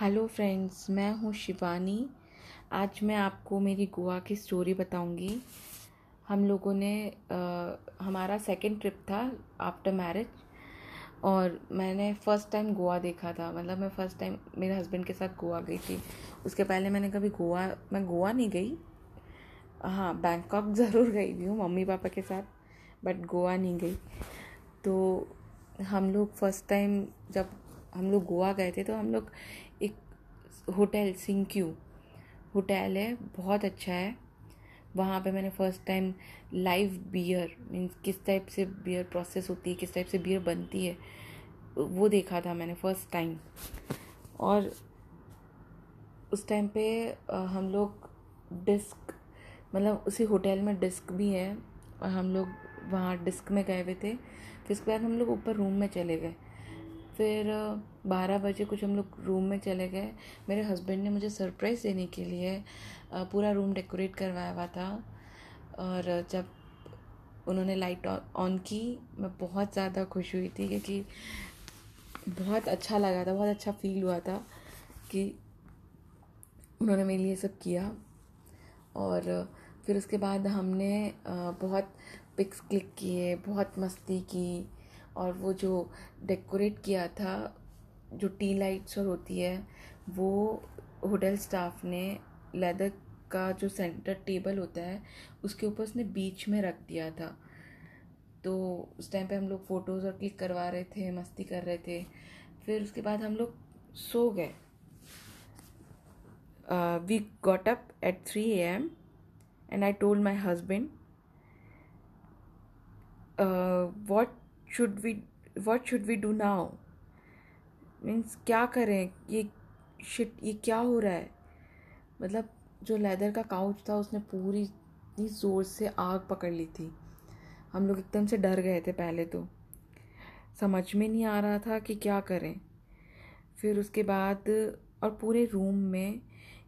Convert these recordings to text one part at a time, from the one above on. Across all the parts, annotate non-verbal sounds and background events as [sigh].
Hello friends मैं हूँ शिवानी। आज मैं आपको मेरी गोवा की स्टोरी बताऊँगी। हम लोगों ने आ, हमारा सेकंड ट्रिप था आफ्टर मैरिज और मैंने फ़र्स्ट टाइम गोवा देखा था। मतलब मैं फ़र्स्ट टाइम मेरे हस्बैंड के साथ गोवा गई थी। उसके पहले मैंने कभी गोवा मैं गोवा नहीं गई। हाँ बैंकॉक [laughs] ज़रूर गई हुई हूँ मम्मी पापा के साथ बट गोवा नहीं गई। तो हम लोग फ़र्स्ट टाइम जब हम लोग गोवा गए थे तो हम लोग एक होटल सिंक्यू होटल है, बहुत अच्छा है। वहाँ पे मैंने first time live beer means किस टाइप से बियर प्रोसेस होती है, किस टाइप से बियर बनती है, वो देखा था मैंने फ़र्स्ट टाइम और उस टाइम पे हम लोग डिस्क मतलब उसी होटल में डिस्क भी है, और हम लोग वहाँ डिस्क में गए हुए थे। फिर उसके बाद हम लोग ऊपर रूम में चले गए। फिर बारह बजे कुछ हम लोग रूम में चले गए। मेरे हस्बैंड ने मुझे सरप्राइज़ देने के लिए पूरा रूम डेकोरेट करवाया हुआ था। और जब उन्होंने लाइट ऑन की, मैं बहुत ज़्यादा खुश हुई थी क्योंकि बहुत अच्छा लगा था, बहुत अच्छा फील हुआ था कि उन्होंने मेरे लिए सब किया। और फिर उसके बाद हमने बहुत पिक्स क्लिक किए, बहुत मस्ती की। और वो जो डेकोरेट किया था, जो टी लाइट्स और होती है, वो होटल स्टाफ ने लेदर का जो सेंटर टेबल होता है, उसके ऊपर उसने बीच में रख दिया था। तो उस टाइम पे हम लोग फ़ोटोज़ और क्लिक करवा रहे थे, मस्ती कर रहे थे। फिर उसके बाद हम लोग सो गए। We got up at three A M and I told my husband what should we what should we do now means क्या करें? ये शिट ये क्या हो रहा है? मतलब जो लेदर का काउच था, उसने पूरी इतनी ज़ोर से आग पकड़ ली थी। हम लोग एकदम से डर गए थे पहले तो। समझ में नहीं आ रहा था कि क्या करें। फिर उसके बाद, और पूरे रूम में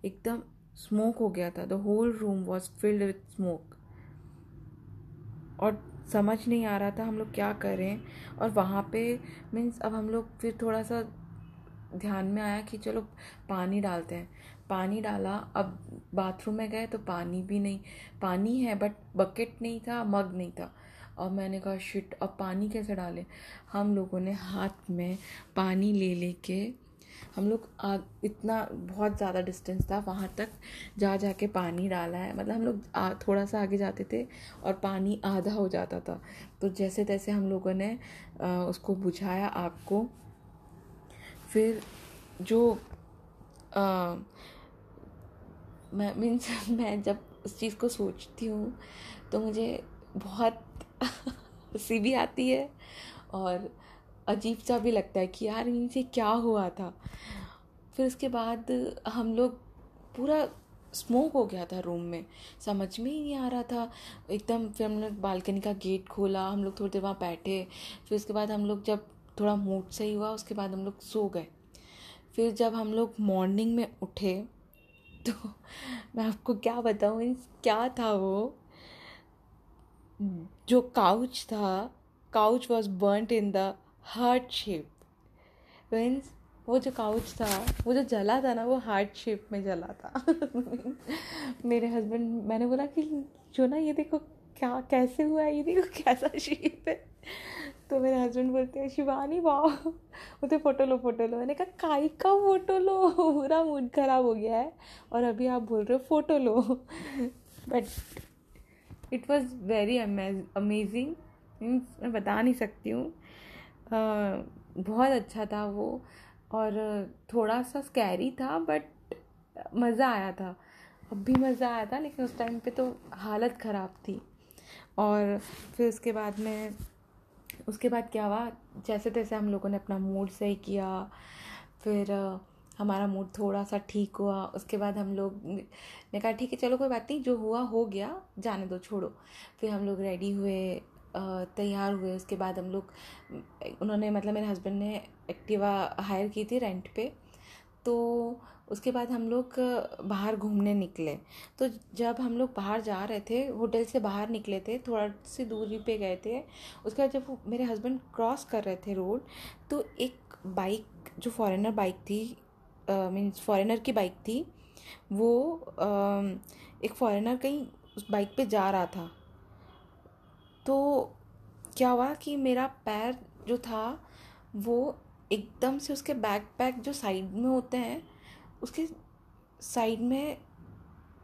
एकदम स्मोक हो गया था। The whole room was filled with smoke और समझ नहीं आ रहा था हम लोग क्या करें। और वहाँ पे मीन्स अब हम लोग फिर थोड़ा सा ध्यान में आया कि चलो पानी डालते हैं। पानी डाला, अब बाथरूम में गए तो पानी भी नहीं। पानी है बट बकेट नहीं था मग नहीं था। और मैंने कहा शिट अब पानी कैसे डालें? हम लोगों ने हाथ में पानी ले ले के हम लोग इतना बहुत ज़्यादा डिस्टेंस था, वहाँ तक जा जा के पानी डाला है। मतलब हम लोग थोड़ा सा आगे जाते थे और पानी आधा हो जाता था। तो जैसे तैसे हम लोगों ने उसको बुझाया आग को फिर जो मैं मीन्स [laughs] मैं जब उस चीज़ को सोचती हूँ तो मुझे बहुत [laughs] हँसी भी आती है और अजीब सा भी लगता है कि यार इनसे क्या हुआ था। फिर उसके बाद हम लोग पूरा स्मोक हो गया था रूम में। समझ में ही नहीं आ रहा था। एकदम फिर हमने बालकनी का गेट खोला, हम लोग थोड़ी देर वहाँ बैठे। फिर उसके बाद हम लोग जब थोड़ा मूड सही हुआ, उसके बाद हम लोग सो गए। फिर जब हम लोग मॉर्निंग में उठे तो मैं आपको क्या बताऊँ क्या था वो? जो काउच था couch was burnt in the heart shape. Means वो जो काउच था, वो जो जला था ना, वो हार्ट शेप में जला था. [laughs] मेरे हस्बैंड मैंने बोला कि, जो ना, ये देखो क्या, कैसे हुआ है? ये देखो कैसा [laughs] शेप है. तो मेरे हस्बैंड बोलते हैं, शिवानी वाह बोलते फ़ोटो लो फ़ोटो लो. मैंने कहा काई का फ़ोटो लो? [laughs] पूरा मूड ख़राब हो गया है. और अभी आप बोल रहे हो photo low. But it was very amazing मैं बता नहीं सकती हूँ. बहुत अच्छा था वो। और थोड़ा सा स्कैरी था बट मज़ा आया था। अब भी मज़ा आया था, लेकिन उस टाइम पे तो हालत ख़राब थी। और फिर उसके बाद में, उसके बाद क्या हुआ? जैसे तैसे हम लोगों ने अपना मूड सही किया। फिर हमारा मूड थोड़ा सा ठीक हुआ। उसके बाद हम लोग ने कहा, ठीक है, चलो कोई बात नहीं, जो हुआ हो गया, जाने दो, छोड़ो। फिर हम लोग रेडी हुए। तैयार हुए। उसके बाद हम लोग, उन्होंने मतलब मेरे हस्बैंड ने एक्टिवा हायर की थी रेंट पे। तो उसके बाद हम लोग बाहर घूमने निकले। तो जब हम लोग बाहर जा रहे थे, होटल से बाहर निकले थे थोड़ा सी दूरी पे गए थे। उसके बाद जब मेरे हस्बैंड क्रॉस कर रहे थे रोड तो एक बाइक जो फॉरेनर बाइक थी मीन्स फॉरेनर की बाइक थी, वो एक फॉरेनर कहीं उस बाइक पे जा रहा था। तो क्या हुआ कि मेरा पैर जो था, वो एकदम से उसके बैक पैक जो साइड में होते हैं, उसके साइड में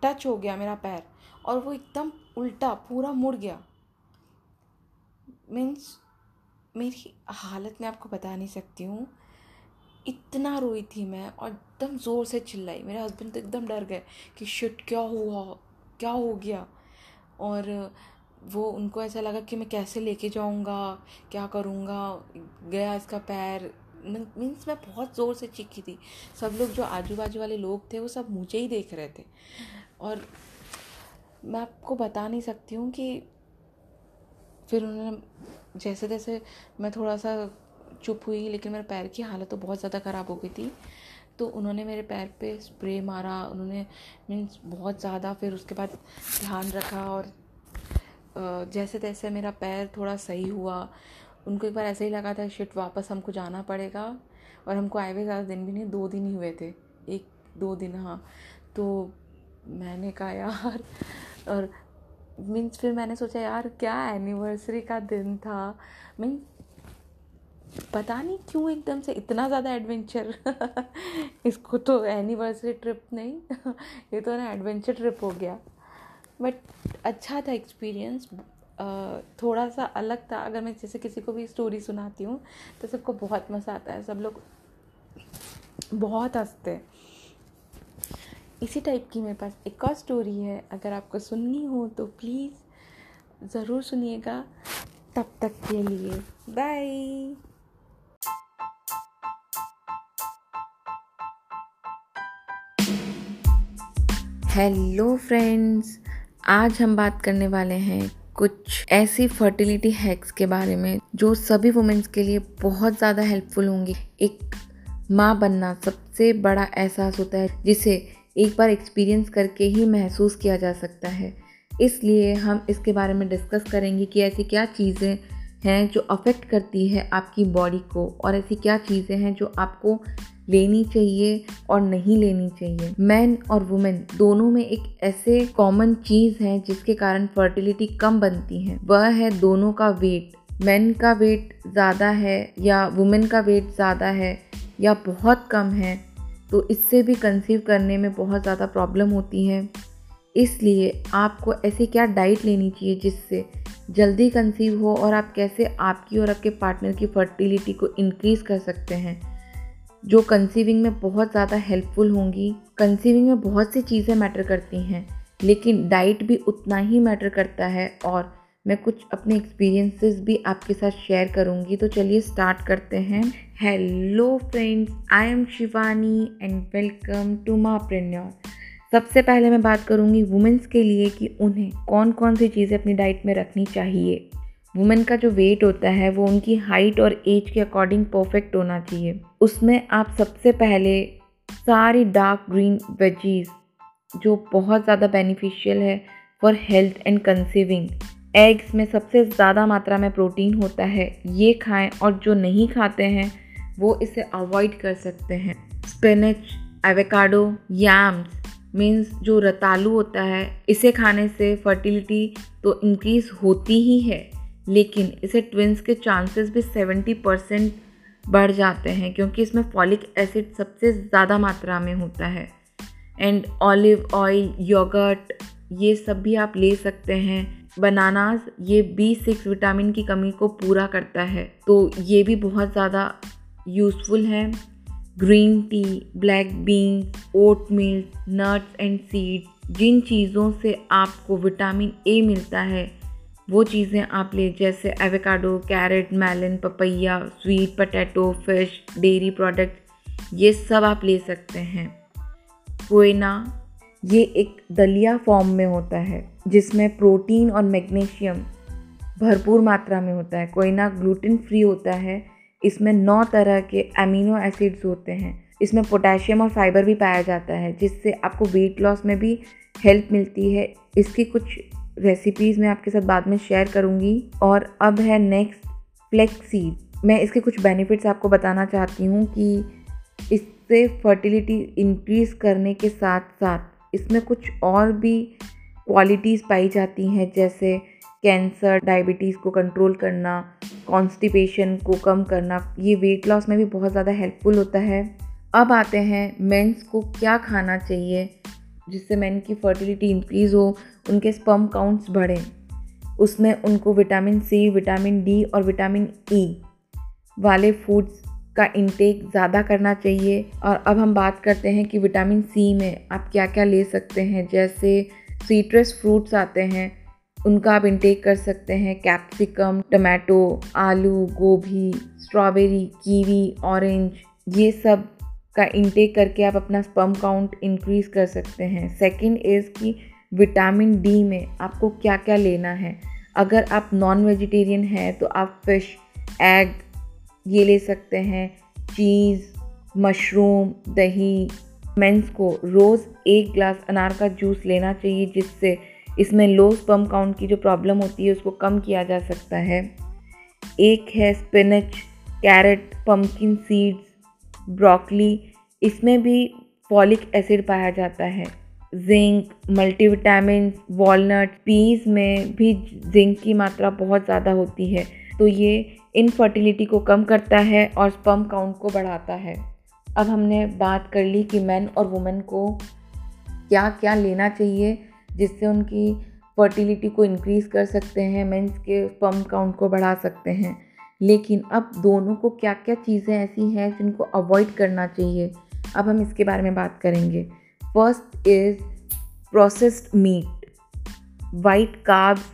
टच हो गया मेरा पैर और वो एकदम उल्टा पूरा मुड़ गया। मीन्स मेरी हालत मैं आपको बता नहीं सकती हूँ। इतना रोई थी मैं और एकदम ज़ोर से चिल्लाई। मेरे हस्बैंड तो एकदम डर गए कि शिट क्या हुआ? क्या हो गया? और वो उनको ऐसा लगा कि मैं कैसे लेके जाऊँगा, क्या करूँगा, गया इसका पैर। मीन्स मैं बहुत ज़ोर से चीखी थी। सब लोग जो आजू बाजू वाले लोग थे, वो सब मुझे ही देख रहे थे। और मैं आपको बता नहीं सकती हूँ कि फिर उन्होंने जैसे जैसे मैं थोड़ा सा चुप हुई, लेकिन मेरे पैर की हालत तो बहुत ज़्यादा ख़राब हो गई थी। तो उन्होंने मेरे पैर पे स्प्रे मारा, उन्होंने मीन्स बहुत ज़्यादा, फिर उसके बाद ध्यान रखा और जैसे तैसे मेरा पैर थोड़ा सही हुआ, उनको एक बार ऐसे ही लगा था, शिट, वापस हमको जाना पड़ेगा। और हमको आए हुए ज़्यादा दिन भी नहीं, दो दिन ही हुए थे। एक, दो दिन हाँ। तो मैंने कहा, यार। और मीन्स फिर मैंने सोचा, यार, क्या एनिवर्सरी का दिन था? मीन्स पता नहीं क्यों एकदम से इतना ज़्यादा एडवेंचर [laughs] इसको तो एनिवर्सरी ट्रिप नहीं। [laughs] ये तो ना एडवेंचर ट्रिप हो गया। बट अच्छा था एक्सपीरियंस थोड़ा सा अलग था। अगर मैं जैसे किसी को भी स्टोरी सुनाती हूँ तो सबको बहुत मज़ा आता है। सब लोग बहुत हँसते हैं। इसी टाइप की मेरे पास एक और स्टोरी है। अगर आपको सुननी हो तो प्लीज़ ज़रूर सुनिएगा। तब तक के लिए बाय हेलो फ्रेंड्स आज हम बात करने वाले हैं कुछ ऐसी फर्टिलिटी हैक्स के बारे में जो सभी वुमेंस के लिए बहुत ज़्यादा हेल्पफुल होंगी। एक माँ बनना सबसे बड़ा एहसास होता है, जिसे एक बार एक्सपीरियंस करके ही महसूस किया जा सकता है। इसलिए हम इसके बारे में डिस्कस करेंगे कि ऐसी क्या चीज़ें हैं जो अफेक्ट करती है आपकी बॉडी को और ऐसी क्या चीज़ें हैं जो आपको लेनी चाहिए और नहीं लेनी चाहिए। मैन और वुमेन दोनों में एक ऐसे कॉमन चीज़ है जिसके कारण फर्टिलिटी कम बनती है। वह है दोनों का वेट मैन का वेट ज़्यादा है या वुमेन का वेट ज़्यादा है या बहुत कम है तो इससे भी कंसीव करने में बहुत ज़्यादा प्रॉब्लम होती है। इसलिए आपको ऐसी क्या डाइट लेनी चाहिए जिससे जल्दी कंसीव हो और आप कैसे आपकी और आपके पार्टनर की फर्टिलिटी को इनक्रीज़ कर सकते हैं? जो कंसीविंग में बहुत ज़्यादा हेल्पफुल होंगी कंसीविंग में बहुत सी चीज़ें मैटर करती हैं, लेकिन डाइट भी उतना ही मैटर करता है और मैं कुछ अपने एक्सपीरियंसेस भी आपके साथ शेयर करूँगी। तो चलिए स्टार्ट करते हैं। Hello friends I am Shivani and welcome to mompreneur सबसे पहले मैं बात करूँगी वुमेंस के लिए कि उन्हें कौन कौन सी चीज़ें अपनी डाइट में रखनी चाहिए। वुमेन का जो वेट होता है, वो उनकी हाइट और एज के अकॉर्डिंग परफेक्ट होना चाहिए। उसमें आप सबसे पहले सारी डार्क ग्रीन वेजीज जो बहुत ज़्यादा बेनिफिशियल है for health and conceiving eggs में सबसे ज़्यादा मात्रा में प्रोटीन होता है, ये खाएँ और जो नहीं खाते हैं, वो इसे अवॉइड कर सकते हैं। स्पिनच एवेकाडो याम्स मीन्स जो रतालू होता है, इसे खाने से फर्टिलिटी तो इंक्रीज़ होती ही है, लेकिन इसे ट्विंस के चांसेस भी सेवेंटी परसेंट बढ़ जाते हैं क्योंकि इसमें फॉलिक एसिड सबसे ज़्यादा मात्रा में होता है। एंड ऑलिव ऑयल योगर्ट ये सब भी आप ले सकते हैं। बनानास ये बी सिक्स विटामिन की कमी को पूरा करता है तो ये भी बहुत ज़्यादा यूज़फुल है। Green tea, black bean, oat milk nuts and seeds, जिन चीज़ों से आपको विटामिन ए मिलता है, वो चीज़ें आप ले, जैसे avocado, carrot, melon, papaya, sweet potato, fish, dairy product ये सब आप ले सकते हैं। कोयना ये एक दलिया फॉर्म में होता है, जिसमें प्रोटीन और मैग्नीशियम भरपूर मात्रा में होता है। कोयना ग्लूटेन फ्री होता है इसमें नौ तरह के अमीनो एसिड्स होते हैं। इसमें पोटेशियम और फाइबर भी पाया जाता है, जिससे आपको वेट लॉस में भी हेल्प मिलती है। इसकी कुछ रेसिपीज़ मैं आपके साथ बाद में शेयर करूँगी। और अब है नेक्स्ट फ्लेक्स सीड मैं इसके कुछ बेनिफिट्स आपको बताना चाहती हूँ कि इससे फर्टिलिटी इंक्रीज करने के साथ साथ इसमें कुछ और भी क्वालिटीज़ पाई जाती हैं, जैसे कैंसर, डायबिटीज़ को कंट्रोल करना, कॉन्स्टिपेशन को कम करना, ये वेट लॉस में भी बहुत ज़्यादा हेल्पफुल होता है। अब आते हैं मेंस को क्या खाना चाहिए, जिससे मेन की फर्टिलिटी इंक्रीज़ हो, उनके स्पर्म काउंट्स बढ़ें। उसमें उनको विटामिन सी विटामिन डी और विटामिन ई e वाले फूड्स का इंटेक ज़्यादा करना चाहिए। और अब हम बात करते हैं कि विटामिन सी में आप क्या क्या ले सकते हैं, जैसे सीट्रस फ्रूट्स आते हैं उनका आप इंटेक कर सकते हैं। कैप्सिकम टमाटो आलू, गोभी स्ट्रॉबेरी कीवी ऑरेंज ये सब का इंटेक करके आप अपना स्पम काउंट इंक्रीज़ कर सकते हैं। सेकंड इज़ कि विटामिन डी में आपको क्या क्या लेना है। अगर आप नॉन वेजिटेरियन हैं तो आप फ़िश एग ये ले सकते हैं। चीज़ मशरूम दही मेंस को रोज़ एक ग्लास अनार का जूस लेना चाहिए जिससे इसमें लो स्पम काउंट की जो प्रॉब्लम होती है, उसको कम किया जा सकता है। एक है spinach carrot pumpkin seeds broccoli इसमें भी फॉलिक एसिड पाया जाता है। जिंक मल्टीविटामिन वॉलनट पीज में भी जिंक की मात्रा बहुत ज़्यादा होती है तो ये इनफर्टिलिटी को कम करता है और स्पम काउंट को बढ़ाता है। अब हमने बात कर ली कि मैन और वुमेन को क्या क्या लेना चाहिए। जिससे उनकी फर्टिलिटी को इंक्रीज़ कर सकते हैं मेंस के स्पर्म काउंट को बढ़ा सकते हैं। लेकिन अब दोनों को क्या क्या चीज़ें ऐसी हैं जिनको अवॉइड करना चाहिए? अब हम इसके बारे में बात करेंगे। First is processed meat white carbs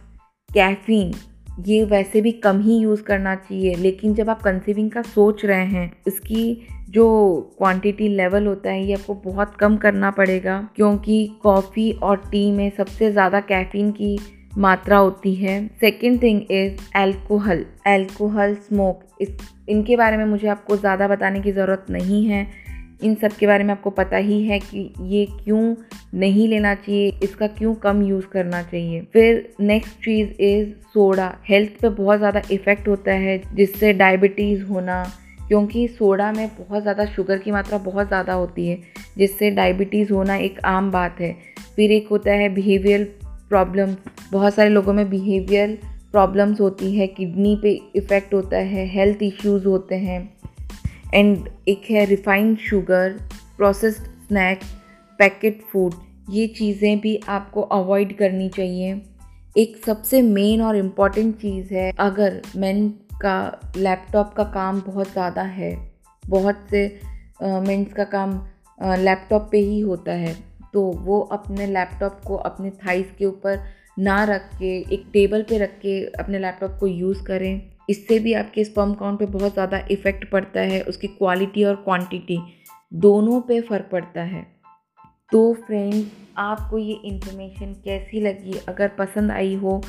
caffeine ये वैसे भी कम ही यूज़ करना चाहिए। लेकिन जब आप कंसीविंग का सोच रहे हैं, इसकी जो क्वांटिटी लेवल होता है, ये आपको बहुत कम करना पड़ेगा। क्योंकि कॉफ़ी और टी में सबसे ज़्यादा कैफीन की मात्रा होती है। Second thing is alcohol alcohol smoke इस, इनके बारे में मुझे आपको ज़्यादा बताने की ज़रूरत नहीं है। इन सब के बारे में आपको पता ही है कि ये क्यों नहीं लेना चाहिए, इसका क्यों कम यूज़ करना चाहिए। फिर नेक्स्ट चीज़ इज़ सोडा हेल्थ पे बहुत ज़्यादा इफ़ेक्ट होता है, जिससे डायबिटीज़ होना, क्योंकि सोडा में बहुत ज़्यादा शुगर की मात्रा बहुत ज़्यादा होती है, जिससे डायबिटीज़ होना एक आम बात है। फिर एक होता है बिहेवियर प्रॉब्लम बहुत सारे लोगों में बिहेवियर प्रॉब्लम्स होती है किडनी पे इफ़ेक्ट होता है हेल्थ इश्यूज़ होते हैं। एंड एक है refined sugar processed snack packet food ये चीज़ें भी आपको अवॉइड करनी चाहिए। एक सबसे मेन और इंपॉर्टेंट चीज़ है, अगर मेन का लैपटॉप का काम बहुत ज़्यादा है, बहुत से मेंस का काम लैपटॉप पे ही होता है तो वो अपने लैपटॉप को अपने थाइस के ऊपर ना रख के, एक टेबल पे रख के अपने लैपटॉप को यूज़ करें। इससे भी आपके स्पर्म काउंट पे बहुत ज़्यादा इफ़ेक्ट पड़ता है, उसकी क्वालिटी और क्वांटिटी दोनों पे फ़र्क पड़ता है। तो फ्रेंड्स आपको ये इन्फॉर्मेशन कैसी लगी? अगर पसंद आई हो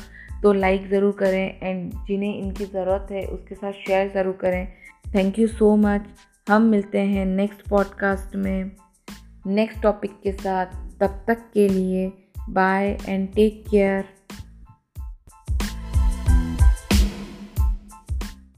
तो लाइक ज़रूर करें एंड जिन्हें इनकी ज़रूरत है, उसके साथ शेयर ज़रूर करें। थैंक यू सो मच हम मिलते हैं नेक्स्ट पॉडकास्ट में नेक्स्ट टॉपिक के साथ। तब तक के लिए बाय एंड टेक केयर